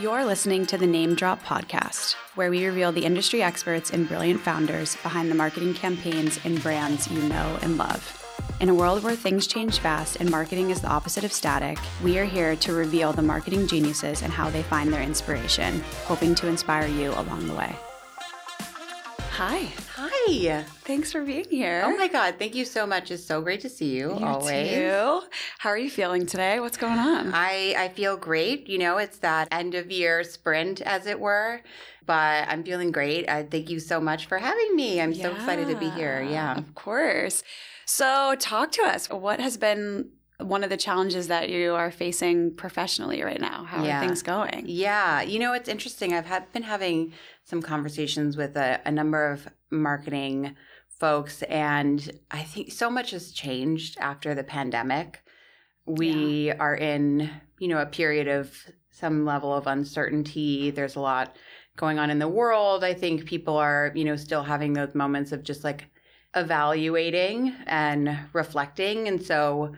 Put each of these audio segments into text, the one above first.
You're listening to the Name Drop Podcast, where we reveal the industry experts and brilliant founders behind the marketing campaigns and brands you know and love. In a world where things change fast and marketing is the opposite of static, we are here to reveal the marketing geniuses and how they find their inspiration, hoping to inspire you along the way. Hi. Hi. Thanks for being here. Oh my God. Thank you so much. It's so great to see you, you always. Too. How are you feeling today? What's going on? I, I feel great. You know, it's that end of year sprint, as it were, but I'm feeling great. I thank you so much for having me. I'm yeah, so excited to be here. Yeah. Of course. So, talk to us. What has been one of the challenges that you are facing professionally right now? How yeah. are things going? Yeah, you know, it's interesting. I've had, been having some conversations with a, a number of marketing folks, and I think so much has changed after the pandemic. We yeah. are in, you know, a period of some level of uncertainty. There's a lot going on in the world. I think people are, you know, still having those moments of just like evaluating and reflecting. And so,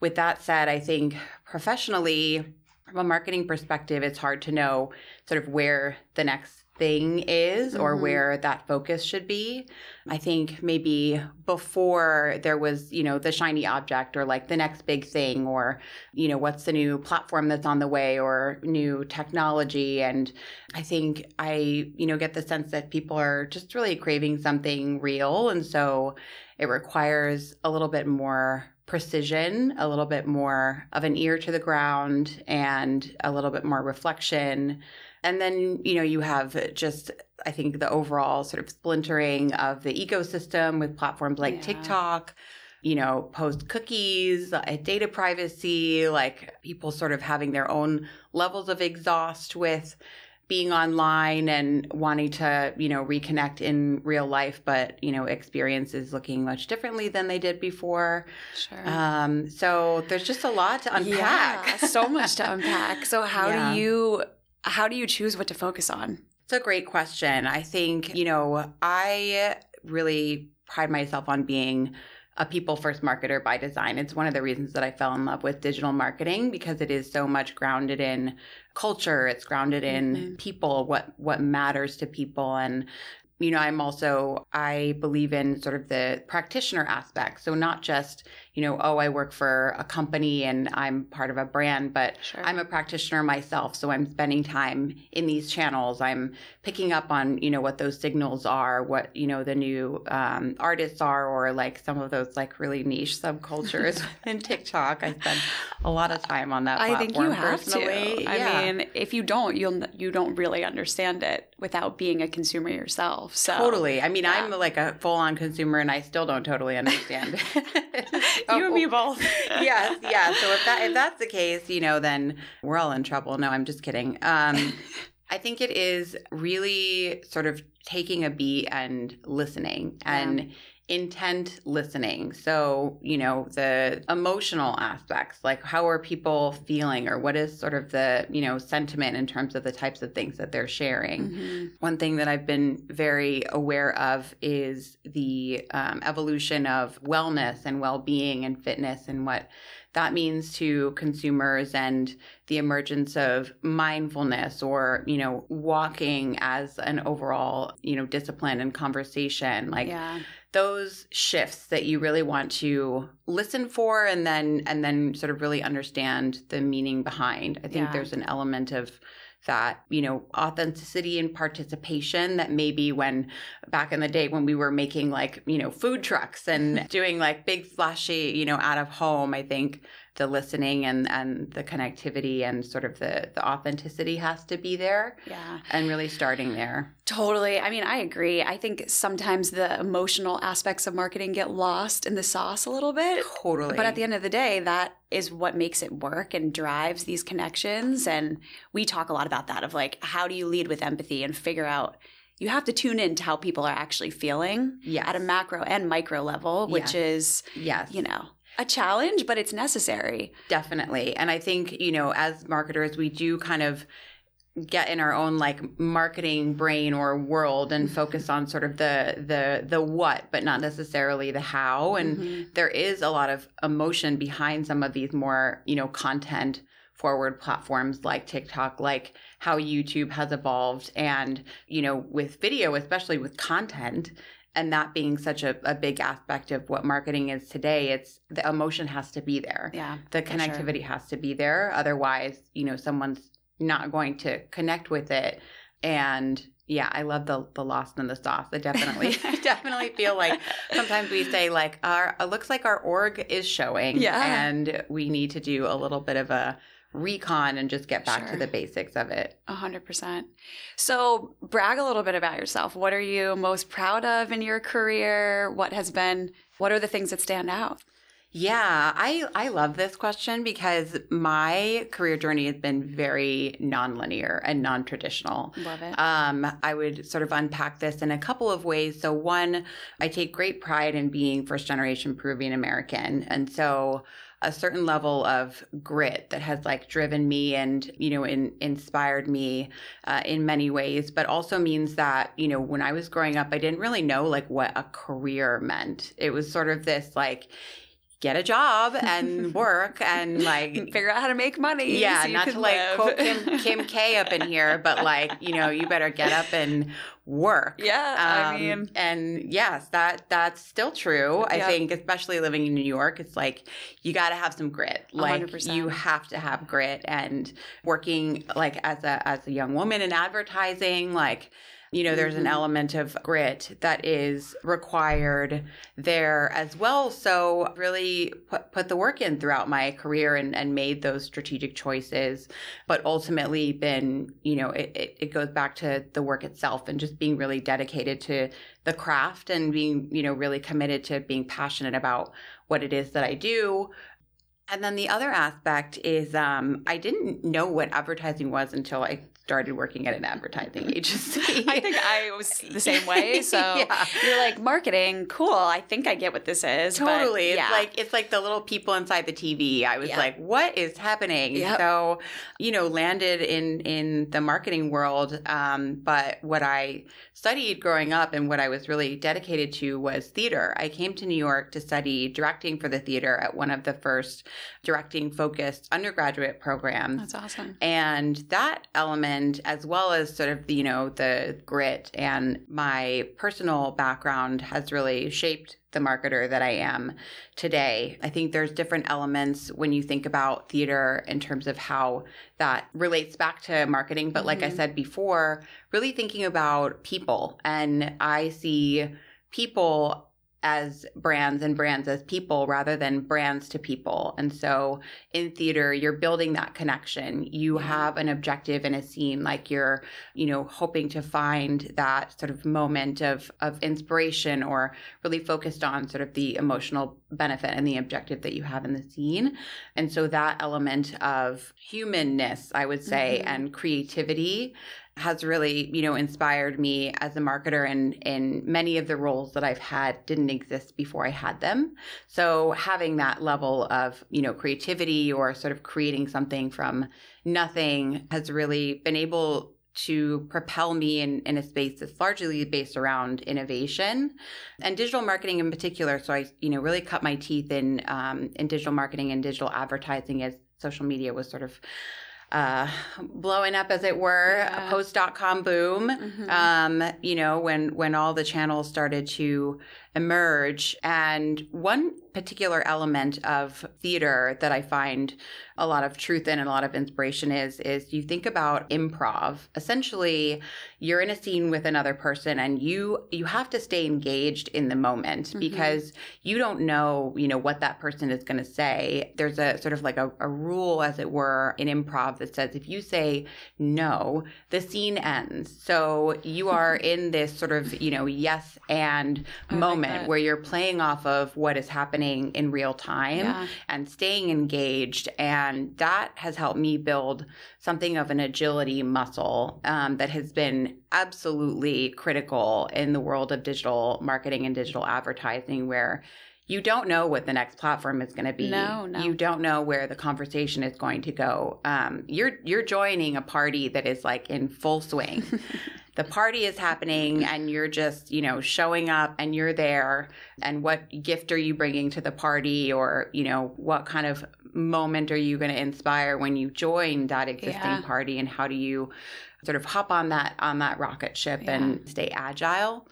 with that said, I think professionally, from a marketing perspective, it's hard to know sort of where the next thing is or mm-hmm. where that focus should be. I think maybe before there was, you know, the shiny object or like the next big thing or, you know, what's the new platform that's on the way or new technology. And I think I, you know, get the sense that people are just really craving something real. And so it requires a little bit more precision, a little bit more of an ear to the ground, and a little bit more reflection. And then, you know, you have just, I think, the overall sort of splintering of the ecosystem with platforms like yeah. TikTok, you know, post cookies, uh, data privacy, like people sort of having their own levels of exhaust with being online and wanting to, you know, reconnect in real life, but, you know, experiences looking much differently than they did before. Sure. Um, so there's just a lot to unpack. Yeah, so much to unpack. So how yeah. do you how do you choose what to focus on? It's a great question. I think, you know, I really pride myself on being a people first marketer by design. It's one of the reasons that I fell in love with digital marketing because it is so much grounded in culture, it's grounded in mm-hmm. people, what what matters to people and you know, I'm also, I believe in sort of the practitioner aspect. So, not just, you know, oh, I work for a company and I'm part of a brand, but sure. I'm a practitioner myself. So, I'm spending time in these channels. I'm picking up on, you know, what those signals are, what, you know, the new um, artists are, or like some of those like really niche subcultures in TikTok. I spend a lot of time on that. I think you have personally. to. I mean, if you don't, you'll, you don't really understand it without being a consumer yourself. So totally. I mean, yeah. I'm like a full on consumer, and I still don't totally understand. so, you and me both. yes, yeah. So if that if that's the case, you know, then we're all in trouble. No, I'm just kidding. Um, I think it is really sort of taking a beat and listening and. Intent listening. So, you know, the emotional aspects, like how are people feeling or what is sort of the, you know, sentiment in terms of the types of things that they're sharing. Mm-hmm. One thing that I've been very aware of is the um, evolution of wellness and well being and fitness and what that means to consumers and the emergence of mindfulness or you know walking as an overall you know discipline and conversation like yeah those shifts that you really want to listen for and then and then sort of really understand the meaning behind. I think yeah. there's an element of that you know authenticity and participation that maybe when back in the day when we were making like you know food trucks and doing like big flashy you know out of home i think the listening and and the connectivity and sort of the the authenticity has to be there. Yeah. And really starting there. Totally. I mean, I agree. I think sometimes the emotional aspects of marketing get lost in the sauce a little bit. Totally. But at the end of the day, that is what makes it work and drives these connections and we talk a lot about that of like how do you lead with empathy and figure out you have to tune in to how people are actually feeling yes. at a macro and micro level, which yes. is, yes. you know, a challenge, but it's necessary. Definitely. And I think, you know, as marketers, we do kind of get in our own like marketing brain or world and focus on sort of the the the what but not necessarily the how and mm-hmm. there is a lot of emotion behind some of these more you know content forward platforms like TikTok, like how YouTube has evolved, and, you know, with video, especially with content, and that being such a, a big aspect of what marketing is today it's the emotion has to be there Yeah. the for sure. connectivity has to be there otherwise you know someone's not going to connect with it and yeah i love the the lost in the sauce i definitely i definitely feel like sometimes we say like our it looks like our org is showing Yeah. and we need to do a little bit of a recon and just get back to the basics of it A hundred percent. So brag a little bit about yourself. What are you most proud of in your career? What has been what are the things that stand out? Yeah, I I love this question because my career journey has been very nonlinear and non-traditional. Love it. Um, I would sort of unpack this in a couple of ways. So, one, I take great pride in being first generation Peruvian American. And so, a certain level of grit that has like driven me and, you know, in, inspired me uh, in many ways, but also means that, you know, when I was growing up, I didn't really know like what a career meant. It was sort of this like, get a job and work and like Figure out how to make money. yeah, so not to like live. quote Kim, Kim K up in here, but like you know, you better get up and work. Yeah, I Um, mean, and yes, that that's still true. I think, especially living in New York, it's like you got to have some grit. Like 100%. you have to have grit, and working like as a as a young woman in advertising, like you know, there's an Mhm. element of grit that is required there as well. So really put, put the work in throughout my career and, and made those strategic choices, but ultimately been, you know, it, it, it goes back to the work itself and just being really dedicated to the craft and being, you know, really committed to being passionate about what it is that I do. And then the other aspect is um, I didn't know what advertising was until I started working at an advertising agency. I think I was the same way. So Yeah. you're like marketing, cool. I think I get what this is. but Totally. yeah. It's like it's like the little people inside the TV. I was Yeah. like, what is happening? Yep. So, you know, landed in in the marketing world. Um, but what I studied growing up and what I was really dedicated to was theater. I came to New York to study directing for the theater at one of the first directing focused undergraduate programs. that's awesome. And that element, as well as sort of, you know, the grit and my personal background has really shaped the marketer that I am today. I think there's different elements when you think about theater in terms of how that relates back to marketing. But like I Mhm. said before, really thinking about people. And I see people as brands and brands as people rather than brands to people. And so in theater, you're building that connection. You Yeah. have an objective in a scene, like you're, you know, hoping to find that sort of moment of of inspiration or really focused on sort of the emotional benefit and the objective that you have in the scene. And so that element of humanness, I would say, Mhm. and creativity has really, you know, inspired me as a marketer and in many of the roles that I've had didn't exist before I had them. So having that level of, you know, creativity or sort of creating something from nothing has really been able to propel me in, in a space that's largely based around innovation and digital marketing in particular. So I, you know, really cut my teeth in um, in digital marketing and digital advertising as social media was sort of uh, blowing up, as it were, Yeah. a post dot com boom. Mhm. Um, you know, when when all the channels started to emerge, and one particular element of theater that I find a lot of truth in and a lot of inspiration is is you think about improv. Essentially, you're in a scene with another person, and you you have to stay engaged in the moment Mhm. because you don't know, you know, what that person is going to say. There's a sort of like a, a rule, as it were, in improv that says if you say no, the scene ends. So you are in this sort of, you know, yes and I like moment where you're playing off of what is happening in real time Yeah. and staying engaged. And that has helped me build something of an agility muscle um, that has been absolutely critical in the world of digital marketing and digital advertising, where you don't know what the next platform is going to be. No, no. You don't know where the conversation is going to go. Um, you're you're joining a party that is like in full swing. the party is happening and you're just you know showing up and you're there and what gift are you bringing to the party or you know what kind of moment are you going to inspire when you join that existing Yeah. party and how do you sort of hop on that on that rocket ship and stay agile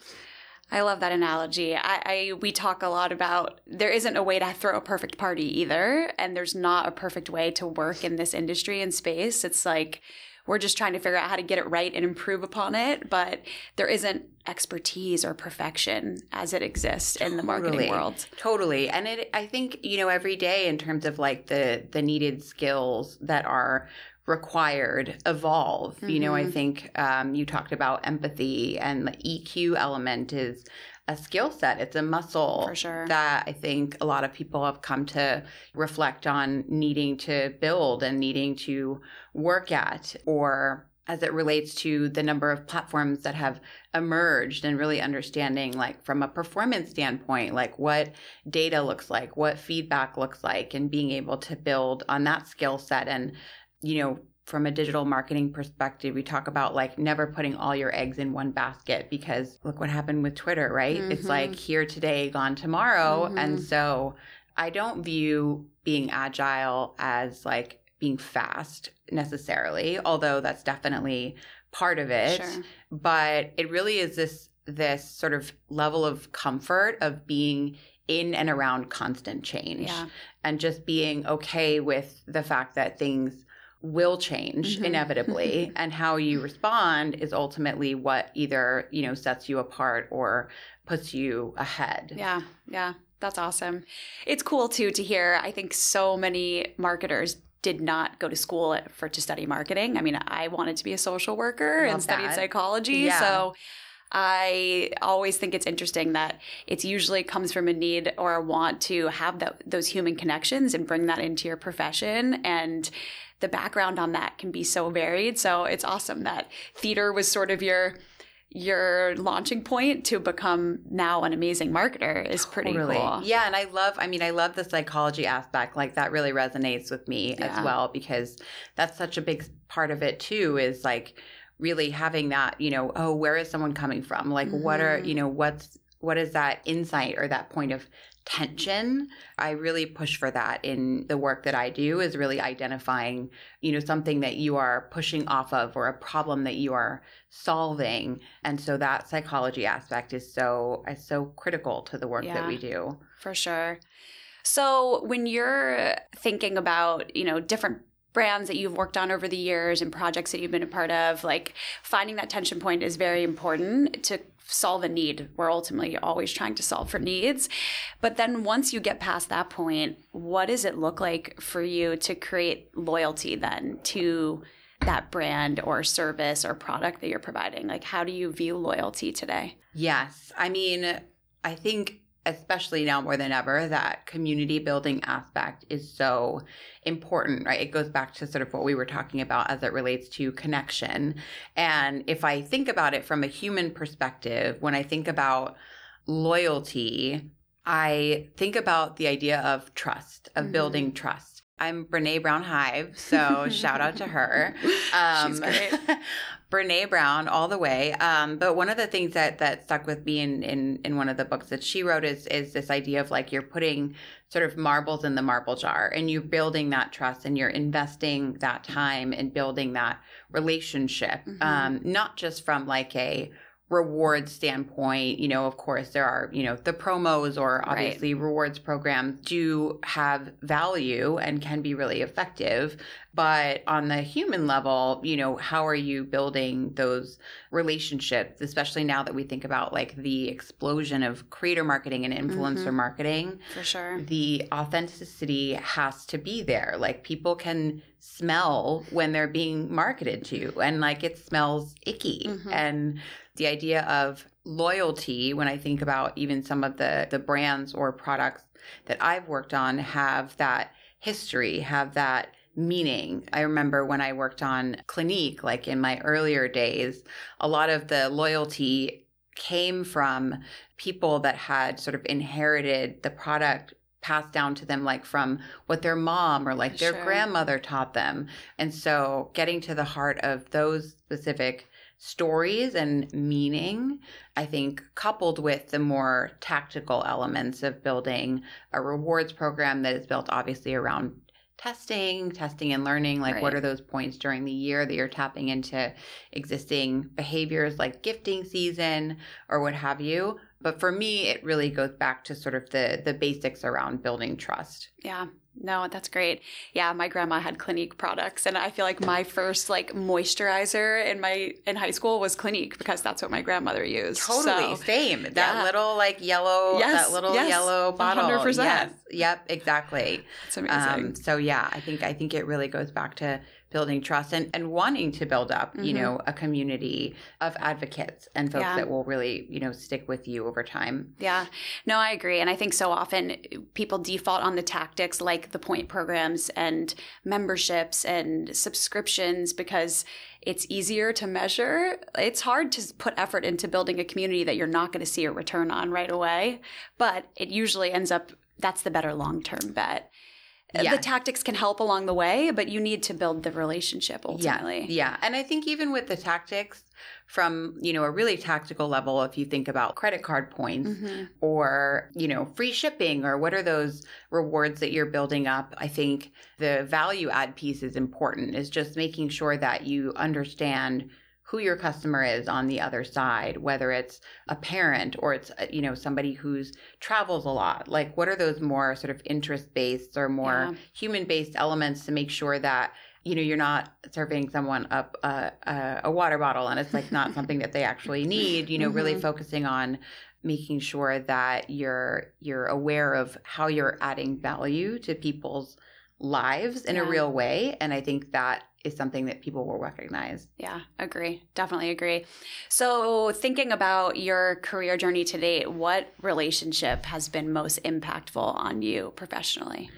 I love that analogy. I, I we talk a lot about there isn't a way to throw a perfect party either, and there's not a perfect way to work in this industry and space. It's like we're just trying to figure out how to get it right and improve upon it, but there isn't expertise or perfection as it exists in the marketing Totally. world. Totally. And it I think, you know, every day in terms of like the the needed skills that are required evolve. You know, I Mhm. think um, you talked about empathy and the EQ element is a skill set. It's a muscle For sure. that I think a lot of people have come to reflect on needing to build and needing to work at or as it relates to the number of platforms that have emerged and really understanding like from a performance standpoint like what data looks like what feedback looks like and being able to build on that skill set and you know from a digital marketing perspective we talk about like never putting all your eggs in one basket because look what happened with twitter right it's Mhm. like here today gone tomorrow and Mhm. so i don't view being agile as like being fast necessarily although that's definitely part of it Sure. but it really is this this sort of level of comfort of being in and around constant change Yeah. and just being okay with the fact that things will change Mhm. inevitably and how you respond is ultimately what either you know sets you apart or puts you ahead Yeah, yeah, that's awesome. It's cool too to hear. I think so many marketers did not go to school for to study marketing. I mean, I wanted to be a social worker Love and studied that. psychology, Yeah. so I always think it's interesting that it's usually comes from a need or a want to have tho- those human connections and bring that into your profession and the background on that can be so varied. So it's awesome that theater was sort of your your launching point to become now an amazing marketer is pretty Totally. cool. Yeah, and I love I mean I love the psychology aspect. Like that really resonates with me Yeah. as well because that's such a big part of it too is like really having that, you know, oh, where is someone coming from? Like what are, Mhm. you know, what's what is that insight or that point of tension? I really push for that in the work that I do is really identifying, you know, something that you are pushing off of or a problem that you are solving. And so that psychology aspect is so is so critical to the work that we do. for sure. So when you're thinking about, you know, different brands that you've worked on over the years and projects that you've been a part of, like finding that tension point is very important to solve a need. We're ultimately always trying to solve for needs. But then once you get past that point, what does it look like for you to create loyalty then to that brand or service or product that you're providing? Like how do you view loyalty today? Yes. I mean, I think especially now more than ever that community building aspect is so important, right? It goes back to sort of what we were talking about as it relates to connection. And if I think about it from a human perspective, when I think about loyalty, I think about the idea of trust, of Mhm. building trust. I'm Brene Brown Hive, so shout out to her. Um, She's great. Brene Brown, all the way. Um, but one of the things that that stuck with me in, in in one of the books that she wrote is is this idea of like you're putting sort of marbles in the marble jar, and you're building that trust, and you're investing that time in building that relationship. Mhm. Um, not just from like a reward standpoint you know of course there are you know the promos or Right. obviously rewards programs do have value and can be really effective but on the human level you know how are you building those relationships especially now that we think about like the explosion of creator marketing and influencer Mhm. marketing For sure. the authenticity has to be there. Like people can smell when they're being marketed to, and like it smells icky. Mhm. And the idea of loyalty, when I think about even some of the the brands or products that I've worked on, have that history, have that meaning. I remember when I worked on Clinique, like in my earlier days, a lot of the loyalty came from people that had sort of inherited the product passed down to them like from what their mom or like their Sure. grandmother taught them and so getting to the heart of those specific stories and meaning i think coupled with the more tactical elements of building a rewards program that is built obviously around testing, testing and learning. Like, what are those points during the year that you're tapping into existing behaviors like gifting season or what have you? But for me, it really goes back to sort of the the basics around building trust. Yeah. No, that's great. Yeah, my grandma had Clinique products and I feel like my first like moisturizer in my in high school was Clinique because that's what my grandmother used. Totally So, same. That yeah. little like yellow, Yes, that little yes, yellow bottle. 100%. Yes. Yep. Exactly. it's amazing. Um, so yeah, I think I think it really goes back to building trust and, and wanting to build up, you Mhm. know, a community of advocates and folks Yeah. that will really, you know, stick with you over time. Yeah, no, I agree. And I think so often people default on the tactics like the point programs and memberships and subscriptions because it's easier to measure. It's hard to put effort into building a community that you're not going to see a return on right away, but it usually ends up that's the better long term bet. Yeah. The tactics can help along the way, but you need to build the relationship ultimately. Yeah, yeah. And I think even with the tactics from, you know, a really tactical level, if you think about credit card points Mhm. or, you know, free shipping or what are those rewards that you're building up, I think the value add piece is important, is just making sure that you understand who your customer is on the other side, whether it's a parent or it's, uh, you know, somebody who's travels a lot. Like, what are those more sort of interest based or more Yeah. human based elements to make sure that you know you're not serving someone up a, a, a water bottle and it's like not something that they actually need you know really Mhm. focusing on making sure that you're you're aware of how you're adding value to people's lives in a real way and i think that is something that people will recognize Yeah, agree. Definitely agree. So, thinking about your career journey to date, what relationship has been most impactful on you professionally?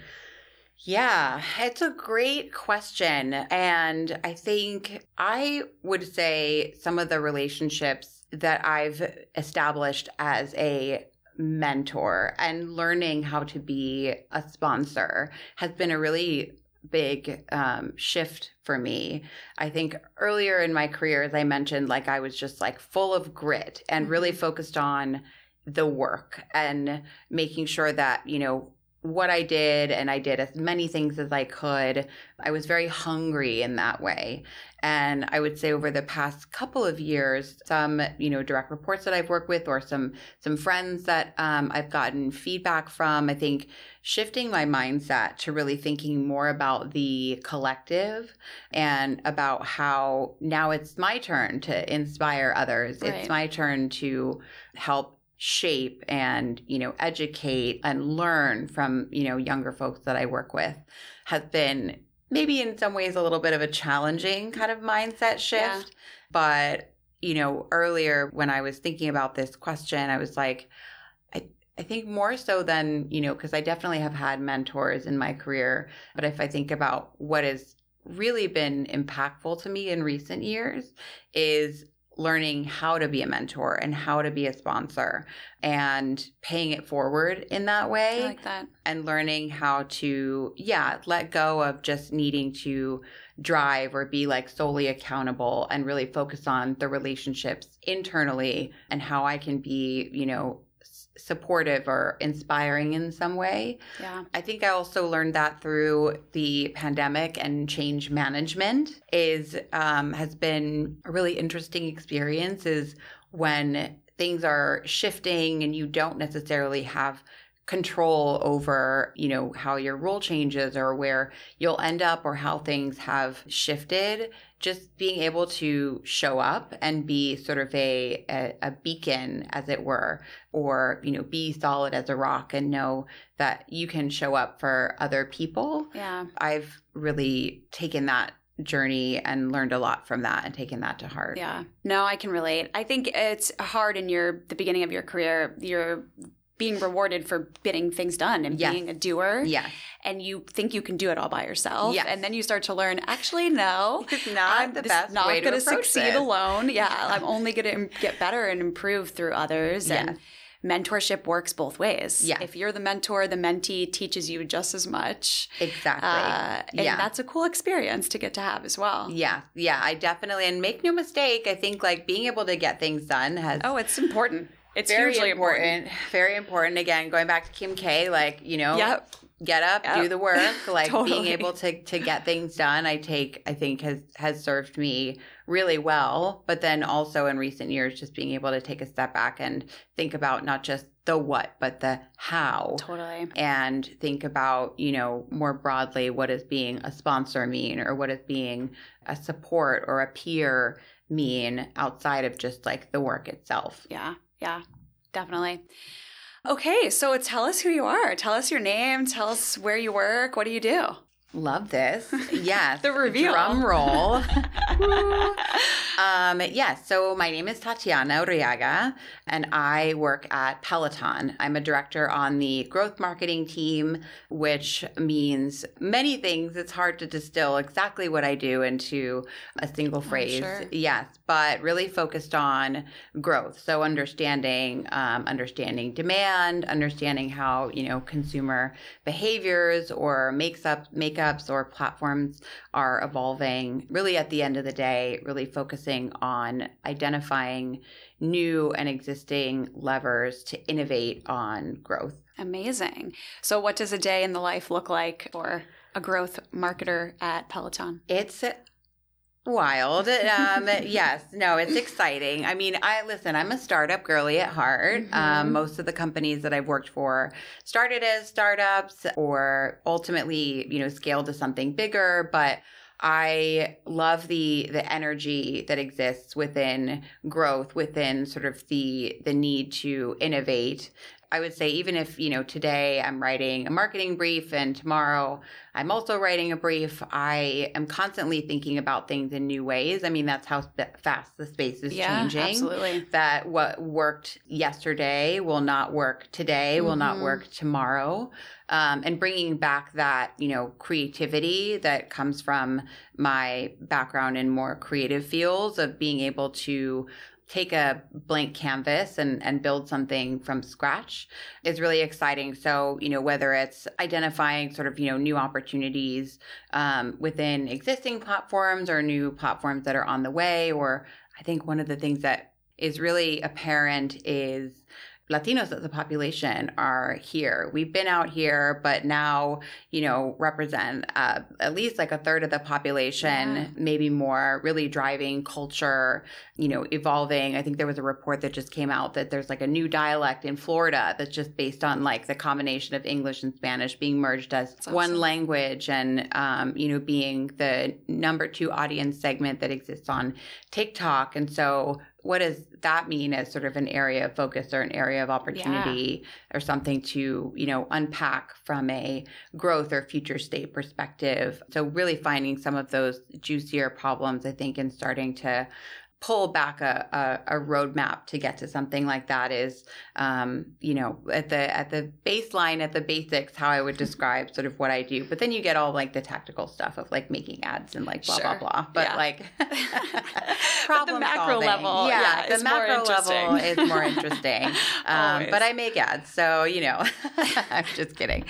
Yeah, it's a great question. And I think I would say some of the relationships that I've established as a mentor and learning how to be a sponsor has been a really big um, shift for me. I think earlier in my career, as I mentioned, like I was just like full of grit and really Mhm. focused on the work and making sure that, you know, what I did and I did as many things as I could. I was very hungry in that way. And I would say over the past couple of years, some, you know, direct reports that I've worked with or some some friends that um, I've gotten feedback from, I think shifting my mindset to really thinking more about the collective and about how now it's my turn to inspire others. Right. It's my turn to help shape and you know educate and learn from you know younger folks that i work with has been maybe in some ways a little bit of a challenging kind of mindset shift Yeah. but you know earlier when i was thinking about this question i was like i i think more so than you know because i definitely have had mentors in my career but if i think about what has really been impactful to me in recent years is learning how to be a mentor and how to be a sponsor and paying it forward in that way I like that. and learning how to yeah let go of just needing to drive or be like solely accountable and really focus on the relationships internally and how i can be you know supportive or inspiring in some way Yeah. I think I also learned that through the pandemic and change management is um, has been a really interesting experience. Is when things are shifting and you don't necessarily have control over you know how your role changes or where you'll end up or how things have shifted just being able to show up and be sort of a, a, a beacon as it were or you know be solid as a rock and know that you can show up for other people Yeah. i've really taken that journey and learned a lot from that and taken that to heart Yeah. No, I can relate. I think it's hard in your the beginning of your career. You're being rewarded for getting things done and Yes. being a doer. yeah And you think you can do it all by yourself. Yeah. And then you start to learn, actually, no. it's not I'm the best not way to gonna approach succeed this. alone. Yeah, I'm only going to get better and improve through others. Yes. And mentorship works both ways. Yes. If you're the mentor, the mentee teaches you just as much. exactly Uh, and yeah that's a cool experience to get to have as well. yeah yeah i definitely and make no mistake i think like being able to get things done has Oh, it's important. It's very hugely important, very important again going back to kim k like you know Yep. get up, Yep. do the work, like being able to to get things done. I take I think has has served me really well, but then also in recent years just being able to take a step back and think about not just the what, but the how. Totally. And think about, you know, more broadly, what does being a sponsor mean, or what does being a support or a peer mean outside of just like the work itself? Yeah. Yeah. Definitely. Okay, so tell us who you are. Tell us your name. Tell us where you work. What do you do? Love this. Yes. The reveal. Drum roll. Um, yes. So my name is Tatiana Uriaga, and I work at Peloton. I'm a director on the growth marketing team, which means many things. It's hard to distill exactly what I do into a single phrase. sure. Yes, but really focused on growth. So understanding, um, understanding demand, understanding how you know consumer behaviors or makes up or platforms are evolving. Really, at the end of the day, really focusing on identifying new and existing levers to innovate on growth. Amazing. So, what does a day in the life look like for a growth marketer at Peloton? It's wild. Um, yes, no, it's exciting. I mean, I listen, I'm a startup girly at heart. Mhm. Um, most of the companies that I've worked for started as startups or ultimately, you know, scaled to something bigger, but I love the the energy that exists within growth, within sort of the the need to innovate. I would say even if, you know, today I'm writing a marketing brief and tomorrow I'm also writing a brief, I am constantly thinking about things in new ways. I mean, that's how sp- fast the space is yeah, changing absolutely. that what worked yesterday will not work today, will not Mhm. work tomorrow. Um, and bringing back that, you know, creativity that comes from my background in more creative fields of being able to take a blank canvas and, and build something from scratch is really exciting. So, you know, whether it's identifying sort of, you know, new opportunities um, within existing platforms or new platforms that are on the way, or I think one of the things that is really apparent is Latinos as a population are here. We've been out here, but now, you know, represent uh, at least like a third of the population, Yeah. maybe more, really driving culture, you know, evolving. I think there was a report that just came out that there's like a new dialect in Florida that's just based on like the combination of English and Spanish being merged as one language and, um, you know, being the number two audience segment that exists on TikTok. And so, what does that mean as sort of an area of focus or an area of opportunity or something to, you know, unpack from a growth or future state perspective? So, really finding some of those juicier problems, I think, and starting to pull back a, a, a roadmap to get to something like that is um, you know at the at the baseline at the basics how i would describe sort of what i do but then you get all like the tactical stuff of like making ads and like blah Sure. blah blah but Yeah. like But the problem macro solving. level, yeah, yeah, the macro level is more interesting um, but i make ads so you know i'm just kidding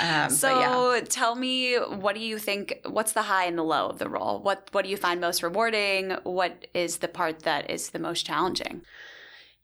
um, so yeah. tell me what do you think what's the high and the low of the role what what do you find most rewarding what is the part that is the most challenging?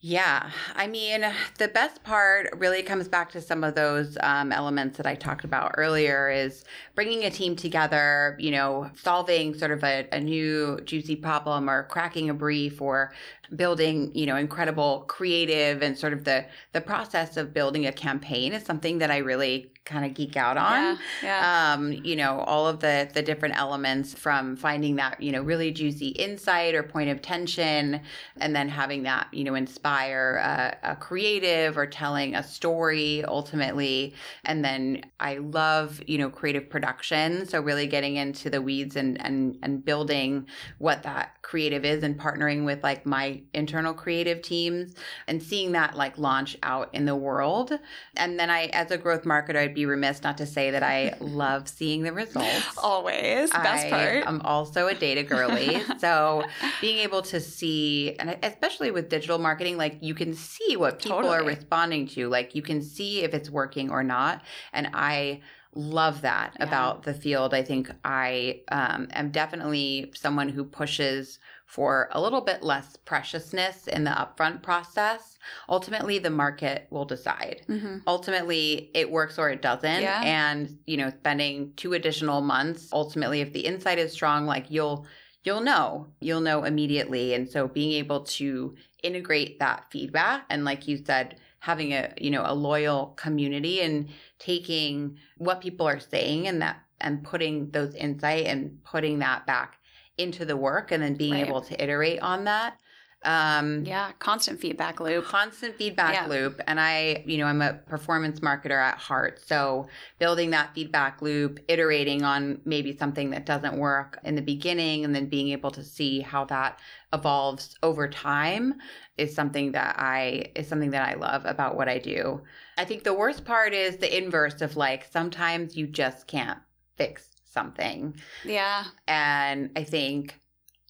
Yeah, I mean, the best part really comes back to some of those um, elements that I talked about earlier is bringing a team together, you know, solving sort of a, a new juicy problem or cracking a brief or building, you know, incredible creative and sort of the the process of building a campaign is something that I really kind of geek out on yeah yeah um, you know, all of the the different elements from finding that, you know, really juicy insight or point of tension, and then having that, you know, inspire a, a creative or telling a story ultimately. And then I love, you know, creative production. So really getting into the weeds and and and building what that creative is and partnering with like my internal creative teams and seeing that like launch out in the world. And then I, as a growth marketer, I'd be remiss not to say that I love seeing the results. always best part. I'm also a data girly. so being able to see, and especially with digital marketing, like you can see what people are responding to. Like you can see if it's working or not. And I love that Yeah. about the field. I think I um, am definitely someone who pushes for a little bit less preciousness in the upfront process. Ultimately, the market will decide. Mm-hmm. Ultimately, it works or it doesn't. Yeah. And, you know, spending two additional months, ultimately, if the insight is strong, like you'll you'll know you'll know immediately and so being able to integrate that feedback and like you said having a you know a loyal community and taking what people are saying and that and putting those insight and putting that back into the work and then being Right. able to iterate on that um Yeah, constant feedback loop. constant feedback Yeah. loop and i you know i'm a performance marketer at heart so building that feedback loop iterating on maybe something that doesn't work in the beginning and then being able to see how that evolves over time is something that i is something that i love about what i do i think the worst part is the inverse of like sometimes you just can't fix something Yeah, and I think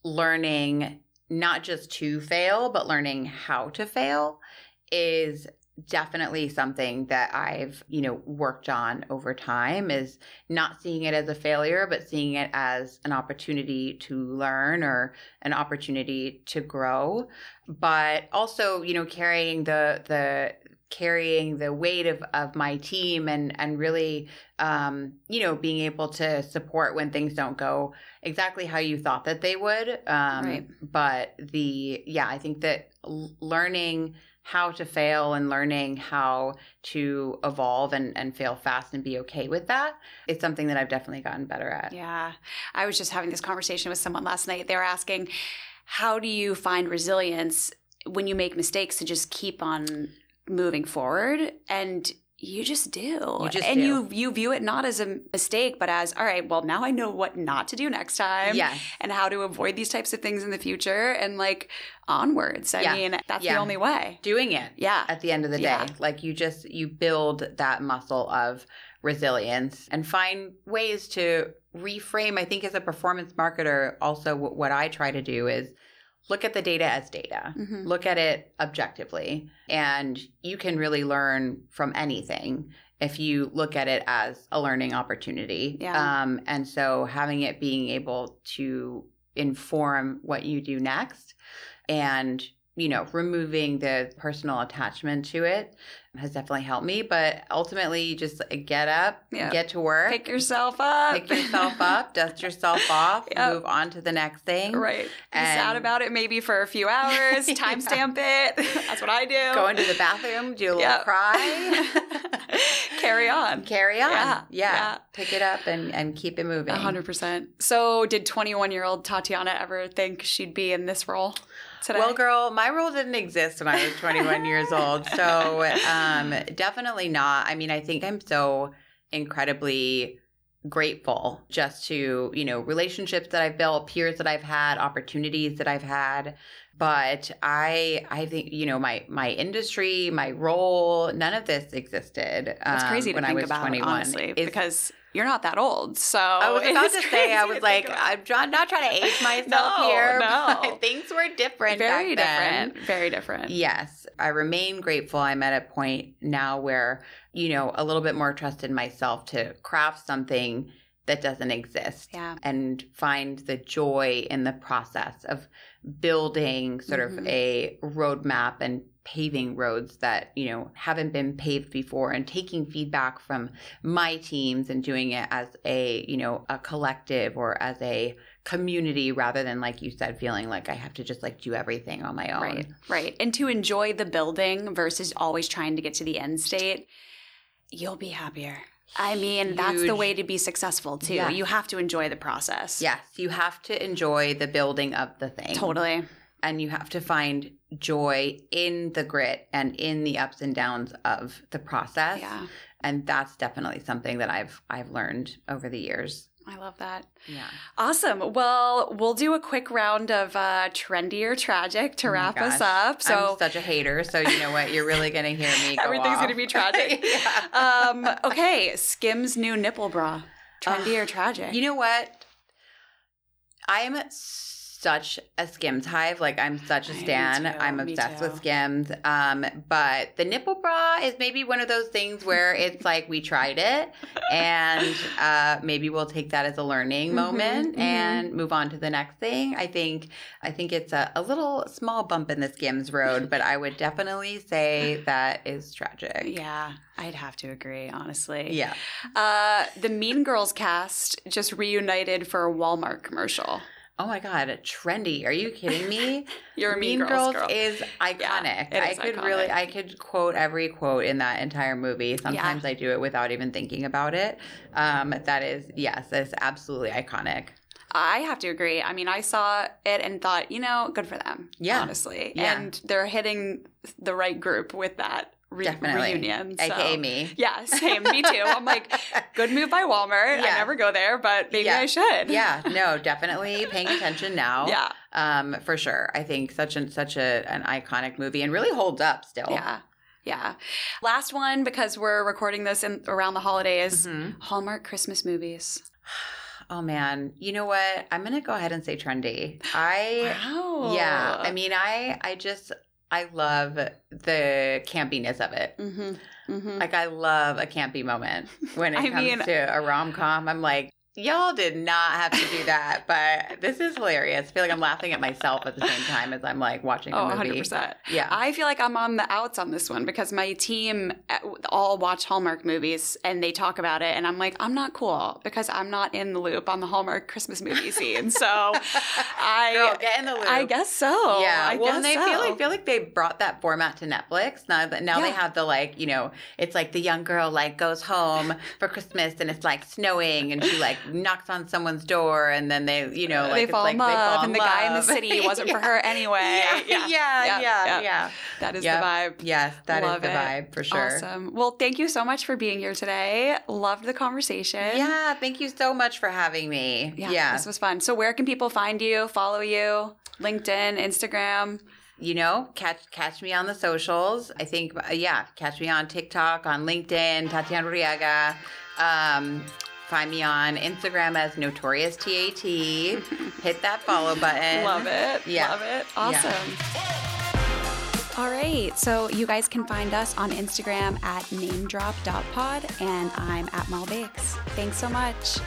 learning not just to fail, but learning how to fail is definitely something that I've, you know, worked on over time is not seeing it as a failure, but seeing it as an opportunity to learn or an opportunity to grow. But also, you know, carrying the the carrying the weight of, of my team and and really um, you know, being able to support when things don't go exactly how you thought that they would. Um, Right. But the, yeah, I think that learning how to fail and learning how to evolve and, and fail fast and be okay with that is something that I've definitely gotten better at. yeah. I was just having this conversation with someone last night. They were asking, how do you find resilience when you make mistakes to just keep on moving forward? And you just do. You just and do. you you view it not as a mistake, but as all right. Well, now I know what not to do next time. Yes. and how to avoid these types of things in the future, and like onwards. I Yeah. mean, that's Yeah. the only way. Doing it. Yeah. at the end of the day. Yeah. Like you just you build that muscle of resilience and find ways to reframe. I think as a performance marketer, also what I try to do is look at the data as data. Mhm. Look at it objectively, and you can really learn from anything if you look at it as a learning opportunity. Yeah. Um, and so having it being able to inform what you do next and you know removing the personal attachment to it has definitely helped me but ultimately you just get up Yeah. get to work Pick yourself up. pick yourself up dust yourself off Yep. move on to the next thing Right. Be sad And- about it maybe for a few hours, Yeah. timestamp it. That's what I do. go into the bathroom do a little Yep. cry Carry on. carry on Yeah, yeah, yeah. pick it up and and keep it moving A hundred percent. So, did twenty-one-year-old Tatiana ever think she'd be in this role today? Well, girl, my role didn't exist when I was 21 years old. So, um, definitely not. I mean, I think I'm so incredibly grateful just to, you know, relationships that I've built, peers that I've had, opportunities that I've had. But I I think, you know, my my industry, my role, none of this existed. That's um, crazy to when I think was about, 21. honestly, It's- because you're not that old. So I was about to say, I was to like. I'm not trying to age myself No, here. no. But things were different. very back then. different. Very different. Yes, I remain grateful. I'm at a point now where, you know, a little bit more trust in myself to craft something that doesn't exist Yeah. and find the joy in the process of building sort Mhm. of a roadmap and paving roads that, you know, haven't been paved before and taking feedback from my teams and doing it as a, you know, a collective or as a community rather than like you said feeling like I have to just like do everything on my own. Right, right. And to enjoy the building versus always trying to get to the end state, you'll be happier. I mean, that's the way to be successful too. Yes. You have to enjoy the process. Yes, you have to enjoy the building of the thing. Totally. And you have to find joy in the grit and in the ups and downs of the process. Yeah. And that's definitely something that I've I've learned over the years. I love that. Yeah. Awesome. Well, we'll do a quick round of uh, trendy or tragic to Oh wrap us up. So I'm such a hater, so you know what? You're really gonna hear me go Everything's off. gonna be tragic. yeah. um, okay, Skims new nipple bra. Trendy or tragic? You know what? I am such a Skims hive. Like I'm such a stan. too, I'm obsessed with. Skims. Um, but the nipple bra is maybe one of those things where it's like we tried it, and uh, maybe we'll take that as a learning Mhm, moment mhm. and move on to the next thing. I think I think it's a, a little small bump in the Skims road, but I would definitely say that is tragic. Yeah, I'd have to agree, honestly. Yeah. Uh, the Mean Girls cast just reunited for a Walmart commercial. Oh my god, trendy. Are you kidding me? You're Mean, Mean Girls, Girls girl. is iconic. it I could iconic. really I could quote every quote in that entire movie. Sometimes I do it without even thinking about it. Um that is yes, that's absolutely iconic. I have to agree. I mean, I saw it and thought, you know, good for them. Yeah. honestly, Yeah. and they're hitting the right group with that re- Definitely. reunion. so- AKA me. Yeah, same. Me too. I'm like, good move by Walmart. I never go there, but maybe Yeah. I should. Yeah, no, definitely paying attention now. Yeah. Um, for sure. I think such an such a an iconic movie and really holds up still. Yeah. Yeah. Last one because we're recording this in around the holidays. Mhm. Hallmark Christmas movies. Oh man. You know what? I'm gonna go ahead and say trendy. I Wow. Yeah, I mean, I I just I love the campiness of it. Mm-hmm. Mm-hmm. Like I love a campy moment when it I comes mean- to a rom com. I'm like, y'all did not have to do that, but this is hilarious. I feel like I'm laughing at myself at the same time as I'm like watching Oh, a 100 movie. percent. Yeah, I feel like I'm on the outs on this one because my team uh, all watch Hallmark movies and they talk about it, and I'm like, I'm not cool because I'm not in the loop on the Hallmark Christmas movie scene. So I, Girl, get in the loop. I guess so. Yeah, I well, guess and they so. feel like feel like they brought that format to Netflix. Now that now they have the like, you know, it's like the young girl like goes home for Christmas and it's like snowing and she like knocks on someone's door and then they, you know, like they fall like in love, fall in and the guy in the city wasn't for her anyway. Yeah, yeah, yeah, yeah. yeah. That is the vibe. Yes, that is Love the it. vibe for sure. Awesome. Well, thank you so much for being here today. Loved the conversation. Yeah, thank you so much for having me. Yeah, Yeah, This was fun. So, where can people find you, follow you? LinkedIn, Instagram. you know, catch catch me on the socials. I think, uh, yeah, catch me on TikTok, on LinkedIn, Tatiana Riega. Um, find me on Instagram as Notorious TAT. Hit that follow button. Love it. Yeah. Love it. Yeah. Awesome. All right. So you guys can find us on Instagram at namedrop.pod and I'm at Malbakes. Thanks so much.